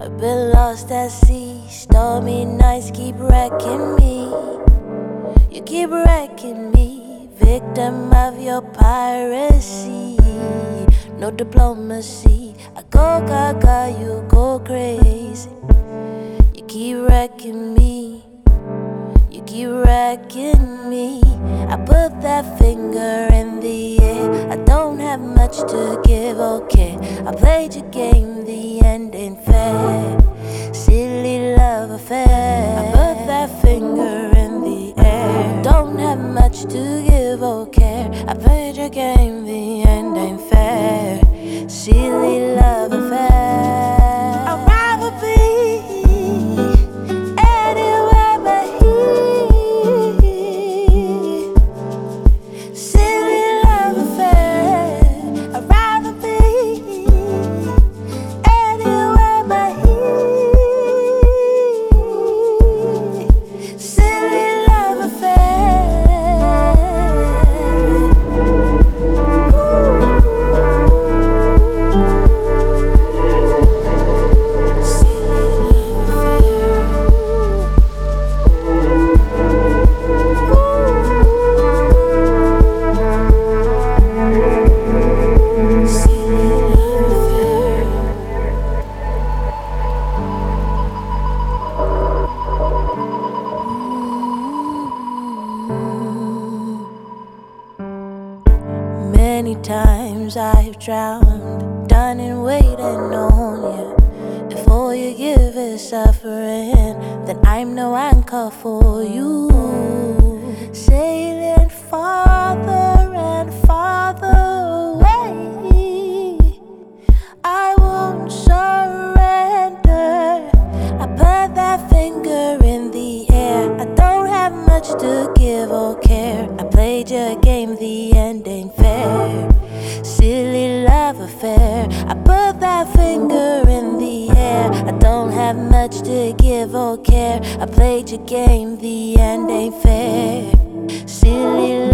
at sea. Stormy nights keep wrecking me. You keep wrecking me, victim of your piracy. No diplomacy. I go gaga, you go crazy. You keep wrecking me. You keep wrecking me. I put that finger in the air. I don't have much to give, okay. I played your game, the end ain't fair. Silly love affair. I put that finger in the air. Don't have much to give, or care. I played your game, the end ain't fair. Silly Many times I've drowned, done and waited on you. If all you give is suffering, then I'm no anchor for you. Sailing care. I played your game, the end ain't fair. Silly